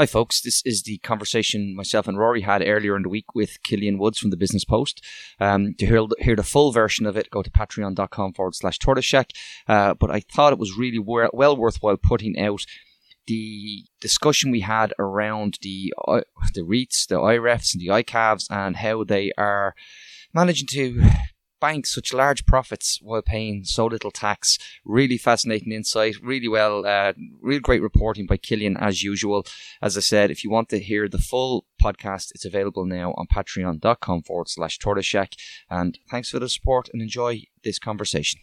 Hi, folks. This is the conversation myself and Rory had earlier in the week with Killian Woods from the Business Post. Um, to hear, hear the full version of it, go to patreon.com forward slash tortoiseshack. Uh, but I thought it was really well worthwhile putting out the discussion we had around the uh, the REITs, the IREFs, and the ICAVs, and how they are managing to bank such large profits while paying so little tax. Really fascinating insight. Really well, uh, real great reporting by Killian as usual. As I said, if you want to hear the full podcast, it's available now on patreon.com forward slash tortoise tortoiseshack. And thanks for the support and enjoy this conversation.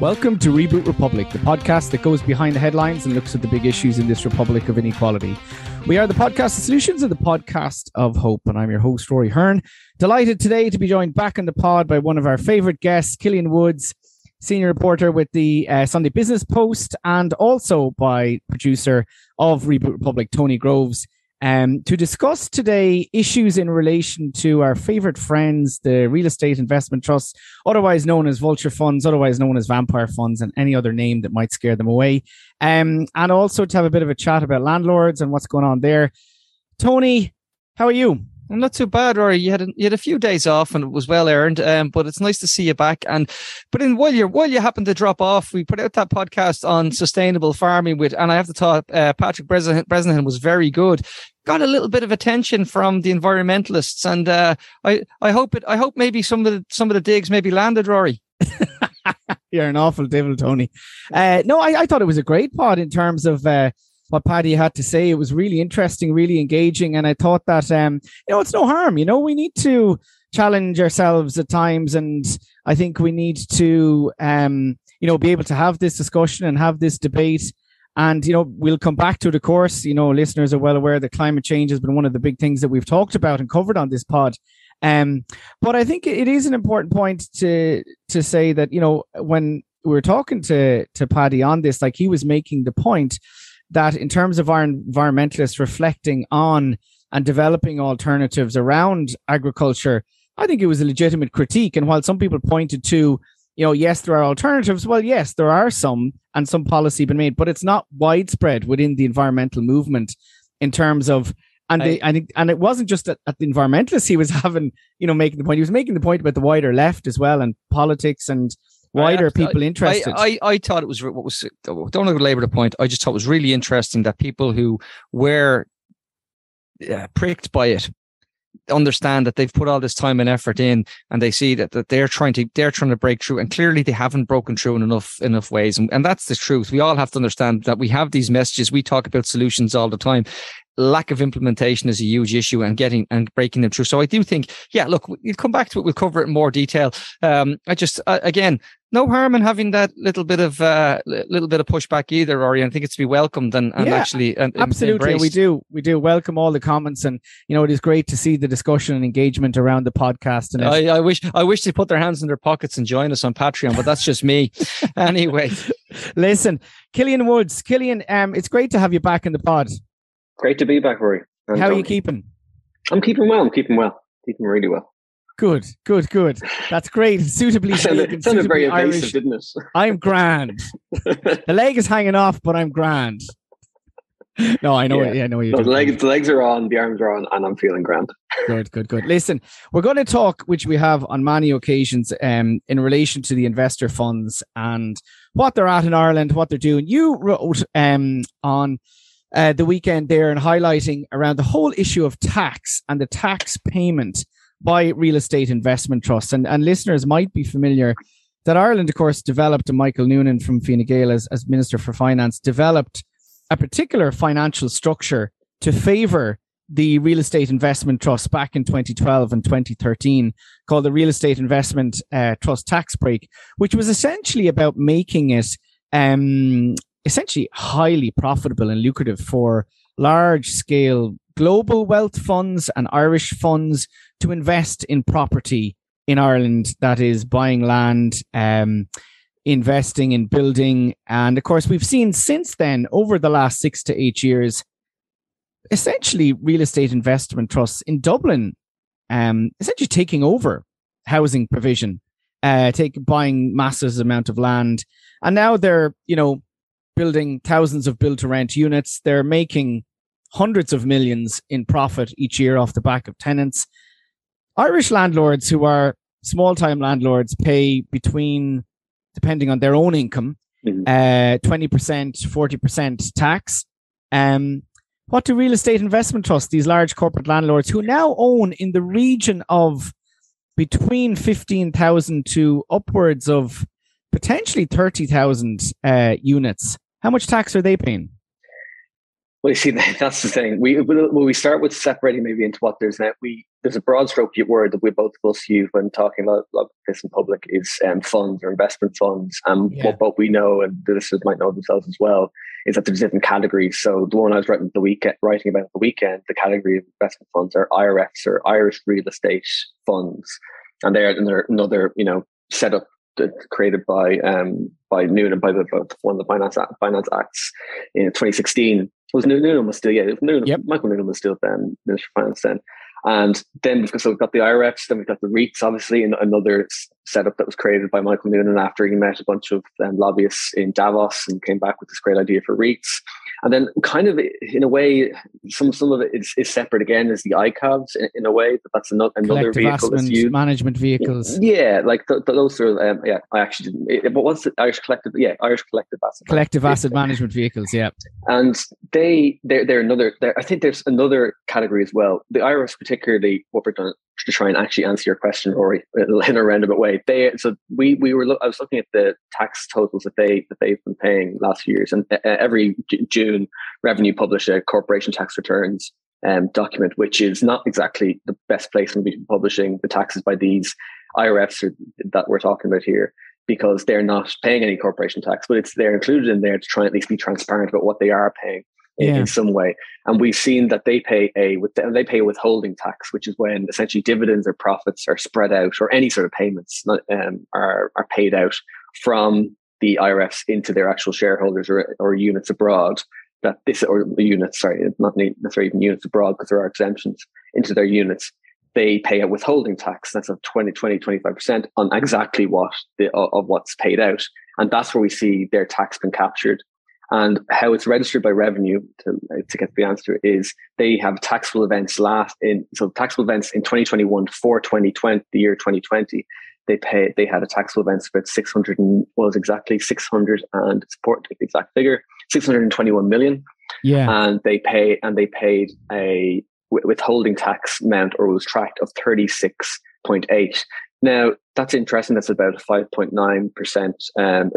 Welcome to Reboot Republic, the podcast that goes behind the headlines and looks at the big issues in this republic of inequality. We are the podcast of solutions and the podcast of hope, and I'm your host, Rory Hearn. Delighted today to be joined back in the pod by one of our favorite guests, Killian Woods, senior reporter with the uh, Sunday Business Post, and also by producer of Reboot Republic, Tony Groves um, to discuss today issues in relation to our favorite friends, the real estate investment trusts, otherwise known as vulture funds, otherwise known as vampire funds, and any other name that might scare them away. Um, and also to have a bit of a chat about landlords and what's going on there. Tony, how are you? I'm not too bad, Rory. You had a, you had a few days off and it was well earned. Um, but it's nice to see you back. And but in while you while you happen to drop off, we put out that podcast on sustainable farming with, and I have to talk. Uh, Patrick Bresnahan was very good. Got a little bit of attention from the environmentalists, and uh, I I hope it. I hope maybe some of the some of the digs maybe landed, Rory. You're an awful devil, Tony. Uh, no, I, I thought it was a great pod in terms of uh, what Paddy had to say. It was really interesting, really engaging, and I thought that um, you know it's no harm. You know, we need to challenge ourselves at times, and I think we need to um, you know be able to have this discussion and have this debate. And you know we'll come back to the course, you know listeners are well aware that climate change has been one of the big things that we've talked about and covered on this pod. Um, but I think it is an important point to to say that you know when we were talking to to Paddy on this, like he was making the point that in terms of our environmentalists reflecting on and developing alternatives around agriculture, I think it was a legitimate critique. And while some people pointed to, you know, yes, there are alternatives. Well, yes, there are some, and some policy been made, but it's not widespread within the environmental movement in terms of. And I, they, think, and it wasn't just at, at the environmentalists he was having, you know, making the point. He was making the point about the wider left as well, and politics and wider I, people interested. I, I, I, thought it was what was don't want to belabor the point. I just thought it was really interesting that people who were uh, pricked by it understand that they've put all this time and effort in and they see that, that they're trying to they're trying to break through and clearly they haven't broken through in enough enough ways and, and that's the truth we all have to understand that we have these messages we talk about solutions all the time lack of implementation is a huge issue and getting and breaking them through. So I do think, yeah, look, we'll come back to it. We'll cover it in more detail. Um, I just, uh, again, no harm in having that little bit of uh, little bit of pushback either, Rory. I think it's to be welcomed and, and yeah, actually and, absolutely embraced. we do we do welcome all the comments and you know it is great to see the discussion and engagement around the podcast. And I, I wish I wish they put their hands in their pockets and join us on Patreon, but that's just me. anyway, listen, Killian Woods, Killian, um, it's great to have you back in the pod. Great to be back, Rory. How are you keeping? I'm keeping well. I'm keeping well. Keeping really well. Good, good, good. That's great. Suitably sounded, sounded very Irish. evasive, didn't it? I'm grand. the leg is hanging off, but I'm grand. No, I know. Yeah, yeah I know. No, the legs, the legs are on, the arms are on, and I'm feeling grand. good, good, good. Listen, we're going to talk, which we have on many occasions, um, in relation to the investor funds and what they're at in Ireland, what they're doing. You wrote um on uh, the weekend there and highlighting around the whole issue of tax and the tax payment by real estate investment trusts. And, and listeners might be familiar that Ireland, of course, developed, and Michael Noonan from Fine Gael as, as Minister for Finance, developed a particular financial structure to favour the real estate investment trust back in 2012 and 2013 called the Real Estate Investment uh, Trust Tax Break, which was essentially about making it um, essentially highly profitable and lucrative for large scale global wealth funds and Irish funds to invest in property in Ireland that is buying land, um, investing in building. And of course, we've seen since then, over the last six to eight years, essentially real estate investment trusts in Dublin um, essentially taking over housing provision, uh, take buying massive amount of land, and now they're you know building thousands of build to rent units. They're making hundreds of millions in profit each year off the back of tenants. Irish landlords who are small time landlords pay between, depending on their own income, mm-hmm. uh, 20%, 40% tax. Um, what do real estate investment trusts, these large corporate landlords who now own in the region of between 15,000 to upwards of potentially 30,000 uh, units, how much tax are they paying? Well, you see, that's the thing. We when we start with separating maybe into what there's now, we there's a broad stroke word that we both of us use when talking about, about this in public is um, funds or investment funds. And yeah. what, what we know, and the listeners might know themselves as well, is that there's different categories. So the one I was writing the weekend, writing about the weekend, the category of investment funds are IRFs or Irish Real Estate Funds, and they're, another you know set setup created by um, by Noonan by the one of the finance finance acts in 2016 was Noonan was still yeah Noonan, yep. Michael Noonan was still then Minister of Finance then and then because so we've got the IRFs, then we've got the REITs, obviously, and another setup that was created by Michael Noonan after he met a bunch of um, lobbyists in Davos and came back with this great idea for REITs. And then, kind of in a way, some some of it is, is separate again as the ICAVs in, in a way, but that's another, another vehicle that's used. management vehicles. Yeah, like the, the, those are um, yeah. I actually didn't. It, but what's the Irish collective? Yeah, Irish collective asset. Collective asset management vehicles. Yeah, and they they're they're another. They're, I think there's another category as well. The Irish, particularly, what we're done to try and actually answer your question, Rory, in a roundabout way. They so we we were I was looking at the tax totals that they that they've been paying last few years, and uh, every June, Revenue publish a corporation tax returns um, document, which is not exactly the best place to be publishing the taxes by these IRFs or, that we're talking about here because they're not paying any corporation tax, but it's they're included in there to try and at least be transparent about what they are paying in, yeah. in some way. And we've seen that they pay a with they pay a withholding tax, which is when essentially dividends or profits are spread out, or any sort of payments um, are are paid out from the IRFs into their actual shareholders or, or units abroad. That this or the units, sorry, not necessarily even units abroad because there are exemptions into their units. They pay a withholding tax that's of 20, 20, 25% on exactly what the, of what's paid out. And that's where we see their tax being captured and how it's registered by revenue to, to get the answer is they have taxable events last in so taxable events in 2021 for 2020 the year 2020 they pay they had a taxable events about 600 and was exactly 600 and support the exact figure 621 million. Yeah. And they pay and they paid a withholding tax amount or was tracked of 36.8 now, that's interesting. That's about a 5.9% um,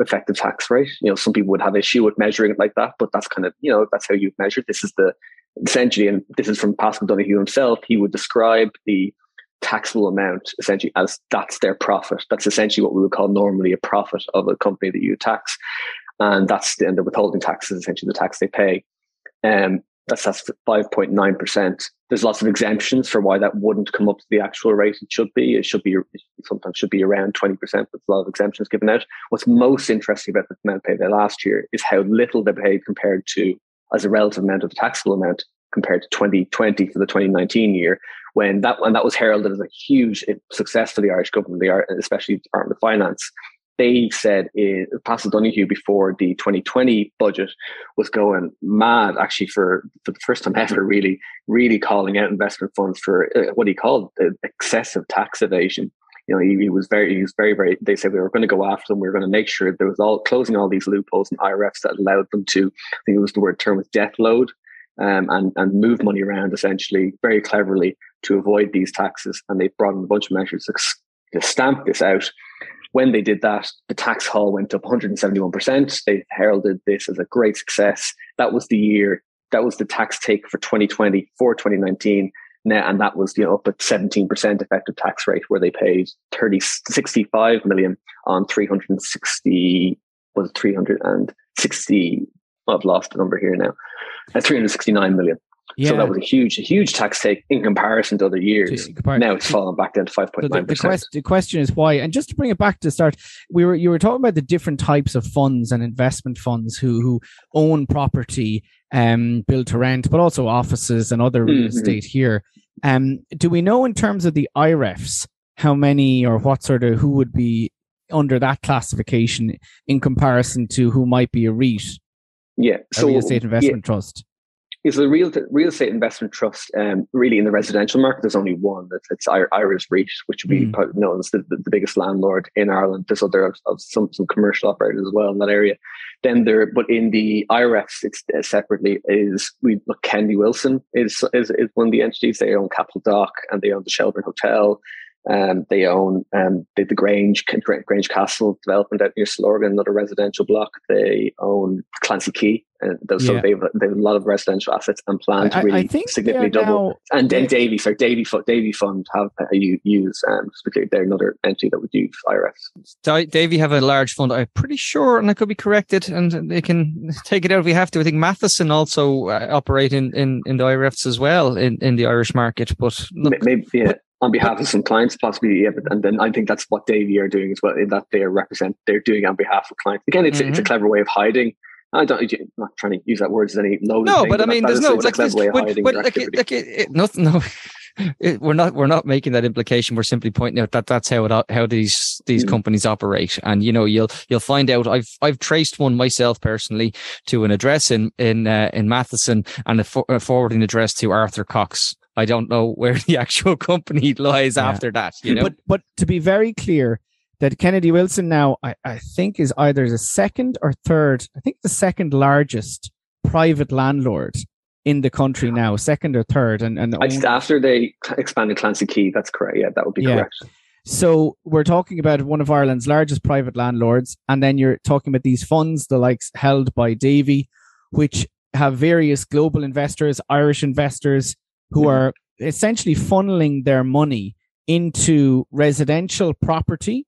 effective, tax rate. You know, some people would have issue with measuring it like that, but that's kind of, you know, that's how you measure it. This is the, essentially, and this is from Paschal Donohoe himself, he would describe the taxable amount essentially as that's their profit. That's essentially what we would call normally a profit of a company that you tax. And that's the, and the withholding tax is essentially the tax they pay. Um, that's that's 5.9%. There's lots of exemptions for why that wouldn't come up to the actual rate it should be. It should be sometimes should be around 20%, but a lot of exemptions given out. What's most interesting about the amount paid there last year is how little they paid compared to as a relative amount of the taxable amount compared to 2020 for the 2019 year, when that and that was heralded as a huge success for the Irish government, especially the Department of Finance they said is Paschal Donohoe before the 2020 budget was going mad actually for, for the first time ever really really calling out investment funds for uh, what he called the excessive tax evasion. You know he, he, was very he was very very they said we were going to go after them we were going to make sure there was all closing all these loopholes and IRFs that allowed them to I think it was the word term was death load um, and and move money around essentially very cleverly to avoid these taxes. And they brought in a bunch of measures to stamp this out when they did that, the tax haul went up 171%. They heralded this as a great success. That was the year, that was the tax take for 2020 for 2019. Now, and that was you know up at 17% effective tax rate where they paid 30 65 million on 360 was 360 I've lost the number here now. Uh, 369 million. Yeah. So that was a huge, a huge tax take in comparison to other years. now it's fallen back down to five point nine percent. The question is why. And just to bring it back to the start, we were you were talking about the different types of funds and investment funds who who own property, um, build to rent, but also offices and other real mm-hmm. estate here. Um, do we know in terms of the IREFs how many or what sort of who would be under that classification in comparison to who might be a REIT? Yeah, so real estate investment yeah. trust is the real real estate investment trust um, really in the residential market. There's only one. It's, it's Irish REIT, which would be mm. known as the, the, the, biggest landlord in Ireland. There's other of some some commercial operators as well in that area. Then there, but in the IREFs, it's uh, separately is we look Kennedy Wilson is, is is one of the entities. They own Capital Dock and they own the Shelbourne Hotel. Um, they own um, the, the Grange Grange Castle development out near Stillorgan, another residential block. They own Clancy Quay, and those, yeah. so they've, they have a lot of residential assets and plan to really I, I significantly double. Now, and then Davy, sorry, Davy Fund, Davy Fund have uh, you use um, they're another entity that would use IREFs. Davy have a large fund. I'm pretty sure, and I could be corrected, and they can take it out if we have to. I think Matheson also uh, operate in, in, in the IREFs as well in, in the Irish market, but look, maybe yeah on behalf of some clients, possibly. Yeah, but, and then I think that's what Davy are doing as well. In that they are represent, they're doing on behalf of clients. Again, it's mm-hmm. it's a mm-hmm. clever way of hiding. I don't. I'm not trying to use that word as any no. No, but I mean, there's no like, clever way of hiding but, like, like it, it, nothing. No. It, we're not we're not making that implication. We're simply pointing out that that's how it how these these mm. companies operate. And you know, you'll you'll find out. I've I've traced one myself personally to an address in in uh, in Matheson and a, for, a forwarding address to Arthur Cox I don't know where the actual company lies yeah. after that. You know, but but to be very clear, that Kennedy Wilson now I, I think is either the second or third. I think the second largest private landlord in the country now, second or third, and and just after they expanded Clancy Quay, that's correct. Yeah, that would be yeah. correct. So we're talking about one of Ireland's largest private landlords, and then you're talking about these funds, the likes held by Davy, which have various global investors, Irish investors, who mm-hmm. are essentially funneling their money into residential property.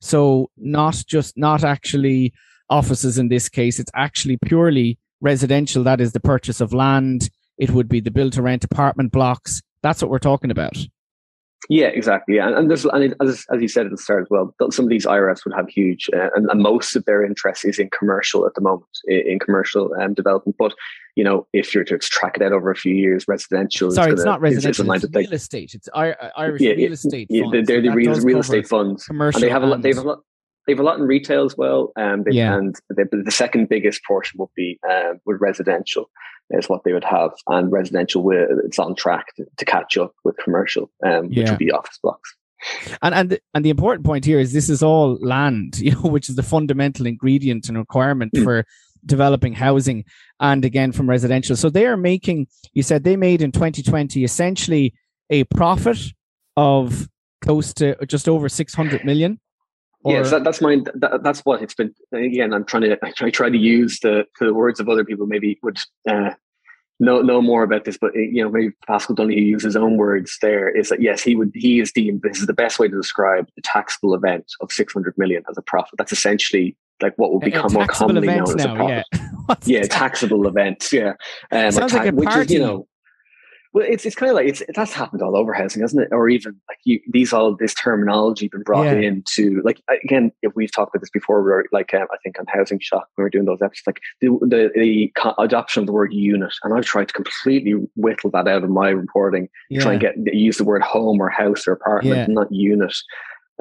So not just not actually offices in this case, it's actually purely residential. That is the purchase of land. It would be the build to rent apartment blocks. That's what we're talking about. Yeah, exactly. Yeah, and, and there's and as as you said at the start as well, some of these IRS would have huge, uh, and, and, most of their interest is in commercial at the moment, in, in commercial um, development. But you know, if you're to extract it out over a few years, residential. Sorry, it's, gonna, not residential. It's, it's real estate. It's Irish yeah, real estate. Yeah, funds, they're, the real, real estate funds. Commercial. And they have a lot. They have a lot. They have a lot in retail as well, um, yeah. and the, the second biggest portion would be um, with residential is what they would have, and residential will it's on track to, to catch up with commercial, um, which would be office blocks. And and the, and the important point here is this is all land, you know, which is the fundamental ingredient and requirement mm. for developing housing, and again from residential. So they are making. You said they made in 2020 essentially a profit of close to just over 600 million. Yes, that, that's my that, that's what it's been. Again, I'm trying to I try to use the, the words of other people. Maybe would uh, know know more about this, but you know, maybe Paschal Donohoe use his own words. There is that yes, he would he is deemed this is the best way to describe the taxable event of 600 million as a profit. That's essentially like what will become more commonly known as a profit. Yeah, yeah taxable events. Yeah, um, Sounds ta- like a party. Which is, you know, well, it's it's kind of like it's that's happened all over housing, hasn't it? Or even like you, these all this terminology been brought yeah. into like again, if we've talked about this before, we are like um, I think on Housing Shock when we were doing those episodes, like the, the, the adoption of the word unit, and I've tried to completely whittle that out of my reporting, yeah. try and get use the word home or house or apartment, yeah. not unit.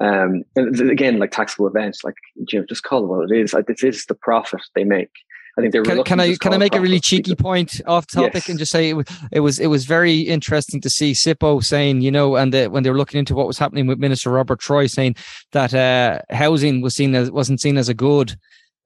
Um, and again, like taxable events, like you know, just call it what it is. Like, this is the profit they make. I think they're. Can, can I can I make a really cheeky point off topic yes. and just say it was, it was it was very interesting to see SIPO saying you know and the, when they were looking into what was happening with Minister Robert Troy saying that uh, housing was seen as wasn't seen as a good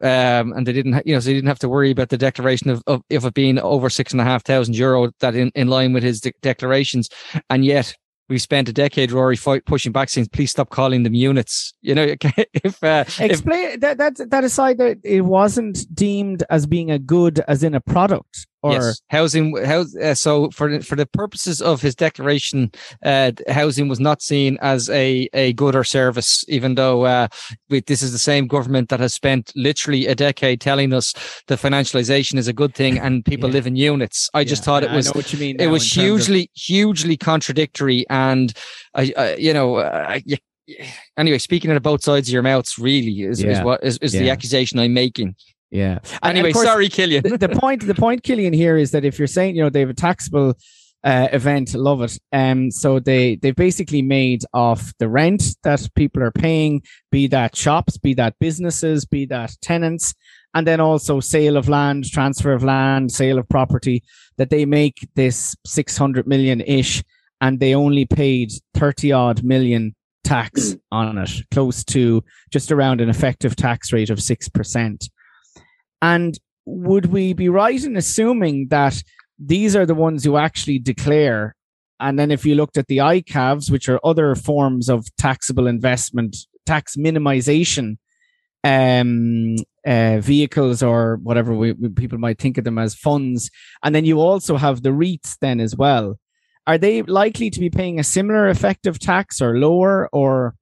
um, and they didn't, you know, so they didn't have to worry about the declaration of, of, of it being over six and a half thousand euro that in, in line with his de- declarations. And yet we spent a decade, Rory, fight, pushing back, saying, "Please stop calling them units." You know, if uh, explain if, that that that aside, that it wasn't deemed as being a good, as in a product or yes. housing. House, uh, so for for the purposes of his declaration, uh, housing was not seen as a a good or service, even though uh, we, this is the same government that has spent literally a decade telling us the financialization is a good thing and people yeah. live in units. I yeah. just thought it was what you mean. It was hugely of- hugely contradictory, and I, I you know. I, you, anyway, speaking out of both sides of your mouths really is, yeah. is what is, is the accusation I'm making. Yeah. Anyway, course, sorry, Killian. the, the, point, the point, Killian, here is that if you're saying, you know, they have a taxable uh, event. Love it. Um, so they they've basically made off the rent that people are paying, be that shops, be that businesses, be that tenants, and then also sale of land, transfer of land, sale of property. That they make this six hundred million ish, and they only paid thirty odd million tax mm. on it, close to just around an effective tax rate of six percent. And would we be right in assuming that these are the ones who actually declare. And then if you looked at the ICAVs, which are other forms of taxable investment, tax minimization um, uh, vehicles or whatever we, people might think of them as funds. And then you also have the REITs then as well. Are they likely to be paying a similar effective tax or lower or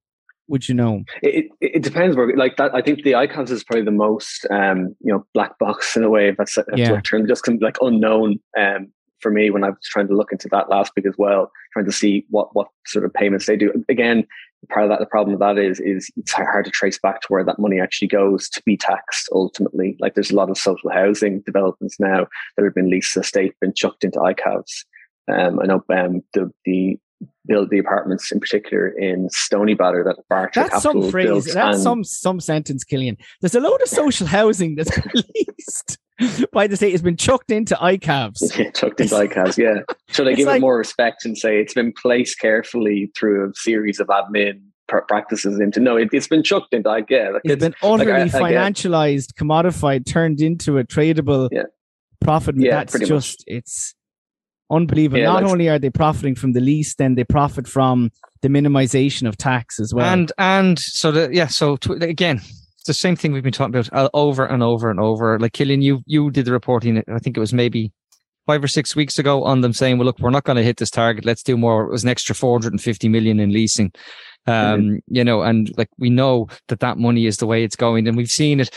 would you know? It, it, it depends. Where, like that, I think the ICAVs is probably the most, um, you know, black box in a way. If that's, that's yeah. term, just kind of like unknown um, for me when I was trying to look into that last week as well, trying to see what what sort of payments they do. Again, part of that, the problem with that is is it's hard to trace back to where that money actually goes to be taxed ultimately. Like there's a lot of social housing developments now that have been leased to the state, been chucked into ICAVs. Um, I know um, the the build the apartments in particular in Stoneybatter that Berkshire That's Capital some phrase. That's some some sentence, Killian. There's a load of social housing that's released by the state. It's been chucked into ICAVs. Yeah, chucked into ICAVs. Yeah. Should I give like, it more respect and say it's been placed carefully through a series of admin practices into no it, has been chucked into like yeah like it's, it's been utterly like I, financialized commodified turned into a tradable yeah. profit yeah, that's just much. it's Unbelievable. Yeah, Not like, only are they profiting from the lease, then they profit from the minimization of tax as well. And and so the, yeah, so to, again, it's the same thing we've been talking about uh, over and over and over. Like Killian, you you did the reporting. I think it was maybe five or six weeks ago on them saying, "Well, look, we're not going to hit this target. Let's do more." It was an extra 450 million in leasing. Um, mm-hmm. you know, and like we know that that money is the way it's going, and we've seen it.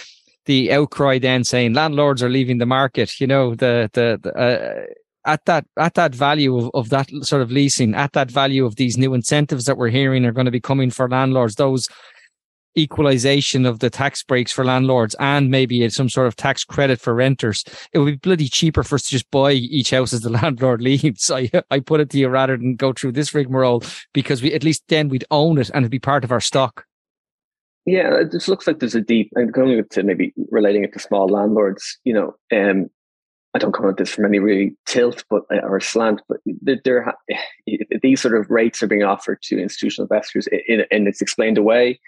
The outcry then saying landlords are leaving the market. You know, the the, the uh, at that at that value of, of that sort of leasing, at that value of these new incentives that we're hearing are going to be coming for landlords, those equalization of the tax breaks for landlords and maybe some sort of tax credit for renters, it would be bloody cheaper for us to just buy each house as the landlord leaves. I I put it to you rather than go through this rigmarole because we at least then we'd own it and it'd be part of our stock. Yeah, it just looks like there's a deep and going to maybe relating it to small landlords, you know, um, I don't come at this from any really tilt, but uh, or slant, but there, these sort of rates are being offered to institutional investors, and it's explained away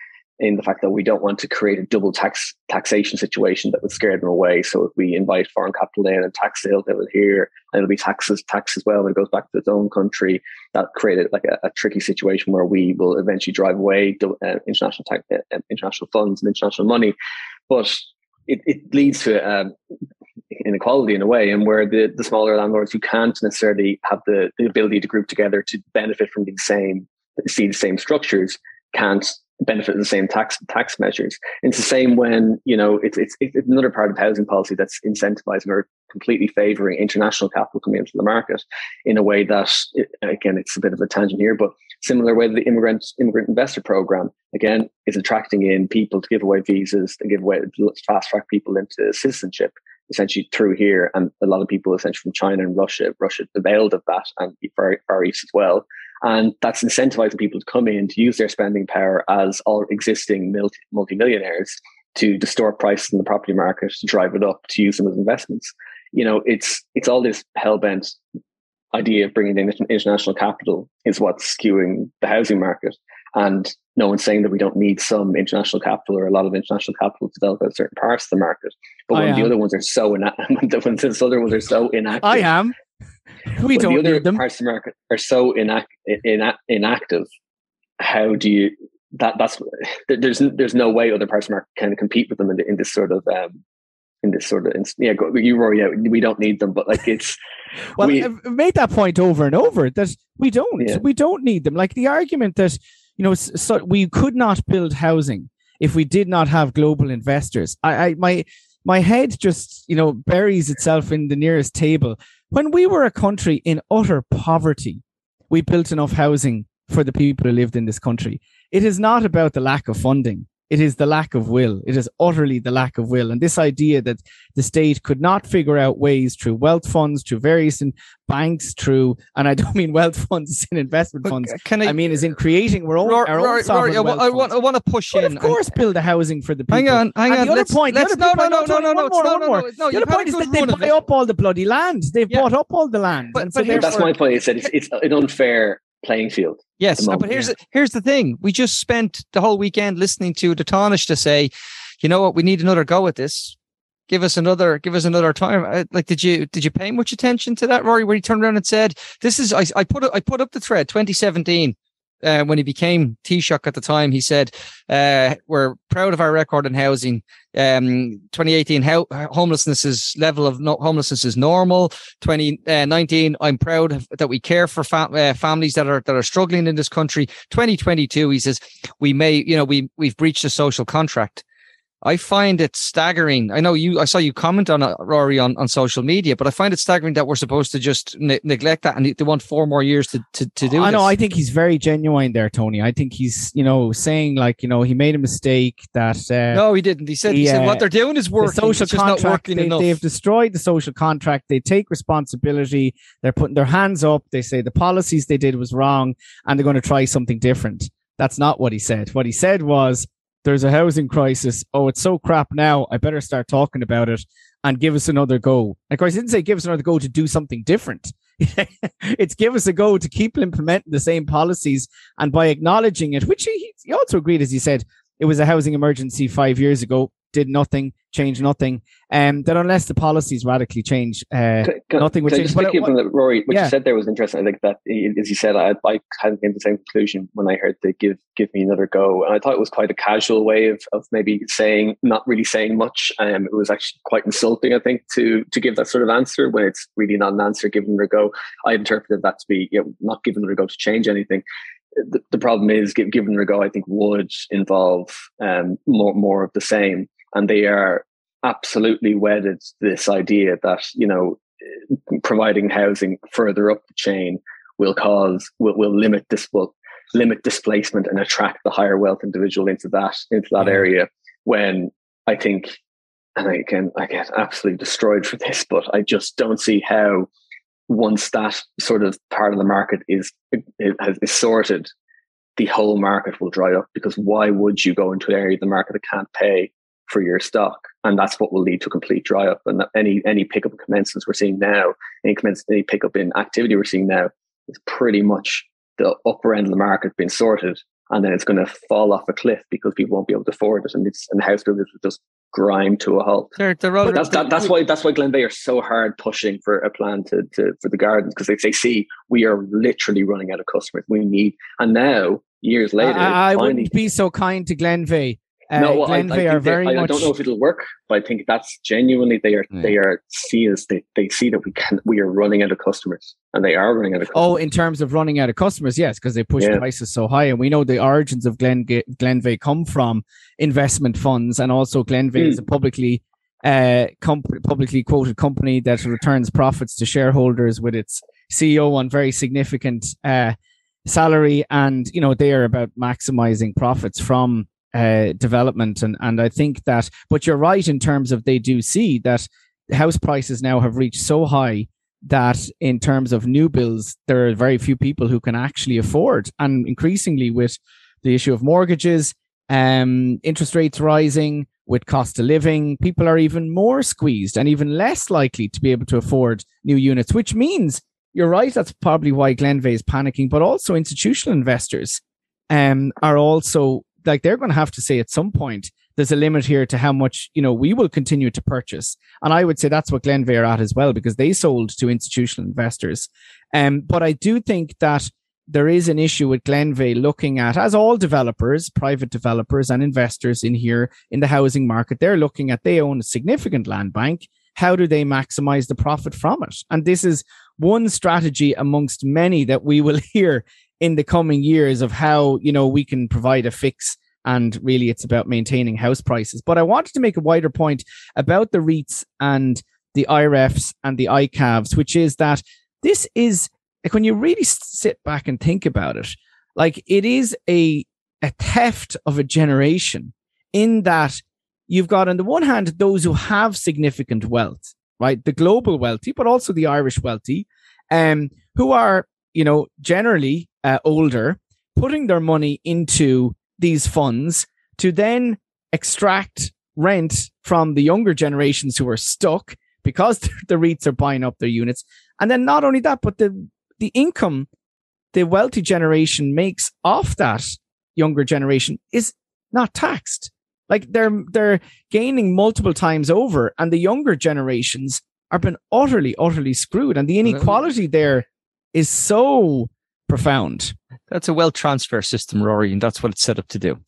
in the fact that we don't want to create a double tax taxation situation that would scare them away. So if we invite foreign capital in and tax sales, will here, and it'll be taxes tax as well when it goes back to its own country. That created like a, a tricky situation where we will eventually drive away uh, international tax, uh, international funds and international money, but it, it leads to um, inequality in a way, and where the, the smaller landlords who can't necessarily have the, the ability to group together to benefit from the same see the same structures can't benefit the same tax tax measures. It's the same when you know it's it's, it's another part of housing policy that's incentivizing or completely favoring international capital coming into the market in a way that uh, again it's a bit of a tangent here, but similar way the immigrant immigrant investor program again is attracting in people to give away visas to give away fast track people into citizenship essentially through here, and a lot of people essentially from China and Russia, Russia availed of that, and Far, Far East as well. And that's incentivizing people to come in to use their spending power as all existing multi multimillionaires to distort prices in the property market, to drive it up, to use them as investments. You know, it's it's all this hell bent idea of bringing in international capital is what's skewing the housing market. And no one's saying that we don't need some international capital or a lot of international capital to develop out certain parts of the market. But I when am. the other ones are so inactive, when the other ones are so inactive, I am. We don't the other need them. Parts of the market are so inac- ina- inactive. How do you? That that's there's there's no way other parts of the market can compete with them in, the, in this sort of um, in this sort of yeah you were yeah we don't need them but like it's well we, I've made that point over and over that we don't yeah. we don't need them like the argument that you know, so we could not build housing if we did not have global investors. I, I my my head just you know buries itself in the nearest table. When we were a country in utter poverty, we built enough housing for the people who lived in this country. It is not about the lack of funding it is the lack of will. It is utterly the lack of will. And this idea that the state could not figure out ways through wealth funds, through various banks, through, and I don't mean wealth funds in investment but funds. Can I, I mean, is in creating our own, Rory, our own sovereign Rory, wealth I, want, I want to push but in. Of course, and, build the housing for the people. Hang on, hang and on. The other let's, point, let's, the other no, no, no, no, no, more, no, no, more. no, no, The other point is that they buy up all the bloody land. They've yeah. bought up all the land. But, and so but that's my point. Is it's, it's an unfair playing field. Yes, but here's yeah. the, here's the thing: we just spent the whole weekend listening to the Tánaiste to say, "You know what? We need another go at this. Give us another, give us another time." Uh, like, did you did you pay much attention to that, Rory? Where he turned around and said, "This is I, I put I put up the thread 2017." Uh, when he became Taoiseach at the time, he said, uh, "We're proud of our record in housing. Um, 2018 ho- homelessness is level of no- homelessness is normal. 2019, uh, I'm proud that we care for uh, families that are that are struggling in this country. 2022, he says, we may, you know, we we've breached a social contract." I find it staggering. I know you, I saw you comment on it, Rory, on, on social media, but I find it staggering that we're supposed to just ne- neglect that and they want four more years to, to, to do I know. I think he's very genuine there, Tony. I think he's, you know, saying like, you know, he made a mistake that. Uh, no, he didn't. He said, he, he said, what they're doing is working. The social contract, they, they've destroyed the social contract. They take responsibility. They're putting their hands up. They say the policies they did was wrong and they're going to try something different. That's not what he said. What he said was, there's a housing crisis. Oh, it's so crap now. I better start talking about it and give us another go. Course, he didn't say give us another go to do something different. it's give us a go to keep implementing the same policies and by acknowledging it, which he, he also agreed, as he said, it was a housing emergency five years ago, did nothing change nothing. Um, that unless the policies radically change, uh, can, can, nothing would change. But, the, Rory, what yeah. you said there was interesting. I think that, as you said, I, I kind of came to the same conclusion when I heard they give give me another go, and I thought it was quite a casual way of of maybe saying not really saying much. Um, it was actually quite insulting, I think, to to give that sort of answer when it's really not an answer. Giving it a go, I interpreted that to be you know, not giving it a go to change anything. The, the problem is, given go, I think would involve um, more more of the same and they are absolutely wedded to this idea that you know providing housing further up the chain will cause will, will limit this will limit displacement and attract the higher wealth individual into that into that yeah. area when i think and i can i get absolutely destroyed for this but i just don't see how once that sort of part of the market is is, is sorted the whole market will dry up because why would you go into an area of the market that can't pay for your stock. And that's what will lead to complete dry up. And any any pickup in commencements we're seeing now, any commence, any pickup in activity we're seeing now is pretty much the upper end of the market being sorted. And then it's going to fall off a cliff because people won't be able to afford it. And it's and house builders will just grind to a halt. They're, they're all, that's that, that's why that's why Glenveagh are so hard pushing for a plan to, to for the gardens because they, they see we are literally running out of customers. We need and now years later, I, I wouldn't be so kind to Glenveagh uh, no, well, I, I are very they, much. I don't know if it'll work, but I think that's genuinely they are they are see as they, they see that we can we are running out of customers, and they are running out of. Customers. Oh, in terms of running out of customers, yes, because they push yeah. prices so high, and we know the origins of Glen Glenveagh come from investment funds, and also Glenveagh mm. is a publicly uh, comp- publicly quoted company that returns profits to shareholders with its CEO on very significant uh, salary, and you know they are about maximizing profits from uh, development. And, and I think that, but you're right in terms of they do see that house prices now have reached so high that in terms of new builds, there are very few people who can actually afford. And increasingly with the issue of mortgages, um, interest rates rising, with cost of living, people are even more squeezed and even less likely to be able to afford new units, which means you're right. That's probably why Glenveagh is panicking, but also institutional investors um, are also like they're going to have to say at some point there's a limit here to how much you know we will continue to purchase. And i would say that's what glenveagh are at as well because they sold to institutional investors. Um, but i do think that there is an issue with glenveagh looking at as all developers private developers and investors in here in the housing market they're looking at they own a significant land bank. How do they maximize the profit from it? And this is one strategy amongst many that we will hear in the coming years of how you know we can provide a fix and really it's about maintaining house prices but i wanted to make a wider point about the REITs and the IREFs and the ICAVs which is that this is like when you really sit back and think about it like it is a a theft of a generation in that you've got on the one hand those who have significant wealth, right? The global wealthy, but also the Irish wealthy, um, who are, you know, generally uh, older, putting their money into these funds to then extract rent from the younger generations who are stuck because the REITs are buying up their units. And then not only that, but the the income the wealthy generation makes off that younger generation is not taxed. Like they're they're gaining multiple times over, and the younger generations are been utterly, utterly screwed. And the inequality there is so profound. That's a wealth transfer system, Rory, and that's what it's set up to do.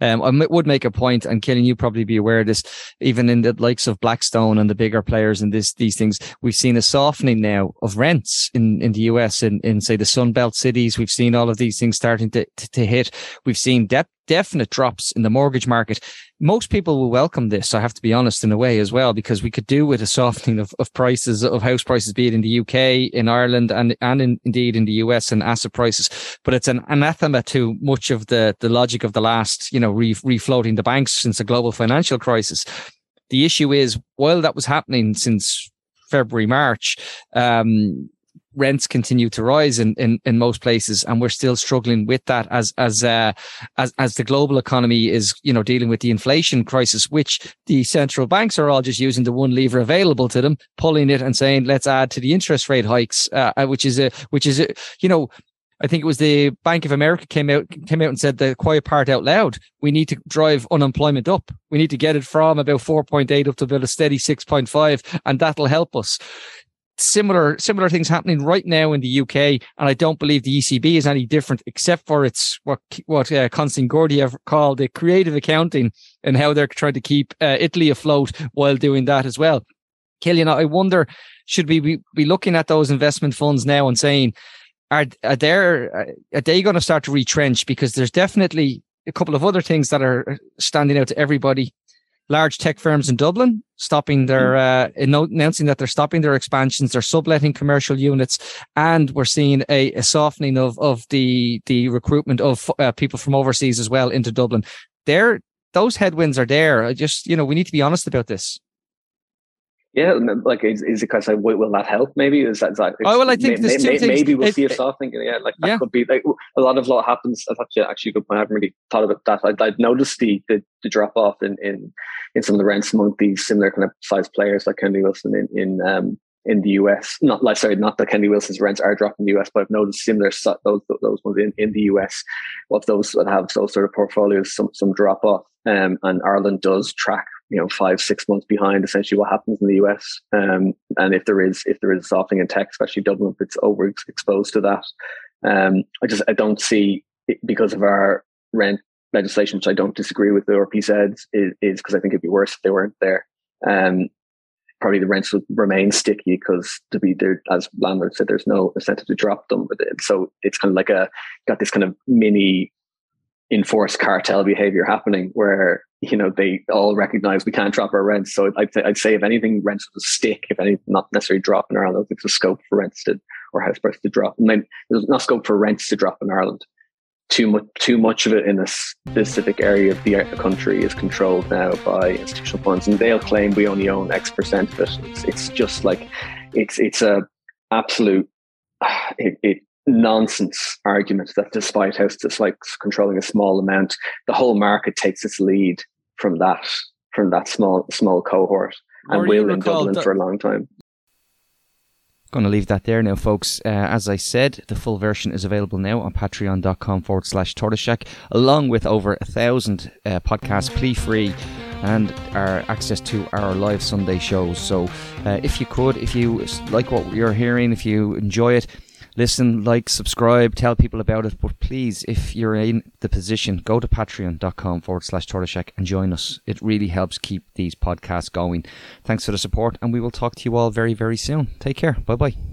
Um, I would make a point, and Killian, you probably be aware of this, even in the likes of Blackstone and the bigger players and this these things, we've seen a softening now of rents in, in the US in, in say the Sun Belt cities. We've seen all of these things starting to, to, to hit. We've seen de- definite drops in the mortgage market. Most people will welcome this, I have to be honest, in a way as well, because we could do with a softening of, of prices, of house prices, be it in the UK, in Ireland, and, and in, indeed in the US and asset prices. But it's an anathema to much of the, the logic of the last, you know, re- refloating the banks since the global financial crisis. The issue is, while that was happening since February, March, um, rents continue to rise in, in, in most places and we're still struggling with that as as uh, as as the global economy is you know dealing with the inflation crisis which the central banks are all just using the one lever available to them pulling it and saying let's add to the interest rate hikes uh, uh which is a which is a, you know I think it was the Bank of America came out came out and said the quiet part out loud. We need to drive unemployment up. We need to get it from about 4.8 up to about a steady 6.5, and that'll help us similar similar things happening right now in the UK, and I don't believe the ECB is any different, except for its what what uh, Constantin Gurdgiev called the creative accounting and how they're trying to keep uh, Italy afloat while doing that as well. Killian, I wonder should we be, be looking at those investment funds now and saying are are there are they going to start to retrench because there's definitely a couple of other things that are standing out to everybody large tech firms in Dublin stopping their hmm. uh, announcing that they're stopping their expansions, they're subletting commercial units, and we're seeing a, a softening of of the the recruitment of uh, people from overseas as well into Dublin. There, those headwinds are there. I just you know we need to be honest about this. Yeah, like is, is it because I, will that help? Maybe is that, is that oh well, I think may, may, maybe we'll it, see a thinking. Yeah, like that yeah. could be like a lot of what happens. That's actually actually a good point. I haven't really thought about that. I'd, I'd noticed the, the, the drop off in, in in some of the rents among these similar kind of size players like Kennedy Wilson in in um, in the US. Not like sorry, not that Kennedy Wilson's rents are dropping in the US, but I've noticed similar those those ones in, in the US of those that have those sort of portfolios, some some drop off. Um, and Ireland does track you know five six months behind essentially what happens in the US. Um, and if there is if there is softening in tech, especially Dublin, if it's overexposed to that, um, I just I don't see it because of our rent legislation, which I don't disagree with the RPZ, is because I think it'd be worse if they weren't there. Um, probably the rents would remain sticky because to be there, as landlords said, there's no incentive to drop them. But it, so it's kind of like a got this kind of mini enforced cartel behavior happening where you know they all recognize we can't drop our rents. So I'd, I'd say if anything, rents would stick. If any, not necessarily drop in Ireland. There's a scope for rents to or house prices to drop, and then there's not scope for rents to drop in Ireland. Too much, too much of it in a specific area of the country is controlled now by institutional funds, and they'll claim we only own X percent of it. It's, it's just like it's it's a absolute it, it nonsense argument that despite how despite controlling a small amount, the whole market takes its lead from that from that small small cohort and will in Dublin that, for a long time. Going to leave that there now, folks. Uh, as I said, the full version is available now on patreon.com forward slash tortoiseshack, along with over a thousand uh, podcasts, plea free, and our access to our live Sunday shows. So, uh, if you could, if you like what you're hearing, if you enjoy it, listen, like, subscribe, tell people about it. But please, if you're in the position, go to patreon.com forward slash tortoiseshack and join us. It really helps keep these podcasts going. Thanks for the support, and we will talk to you all very, very soon. Take care. Bye bye.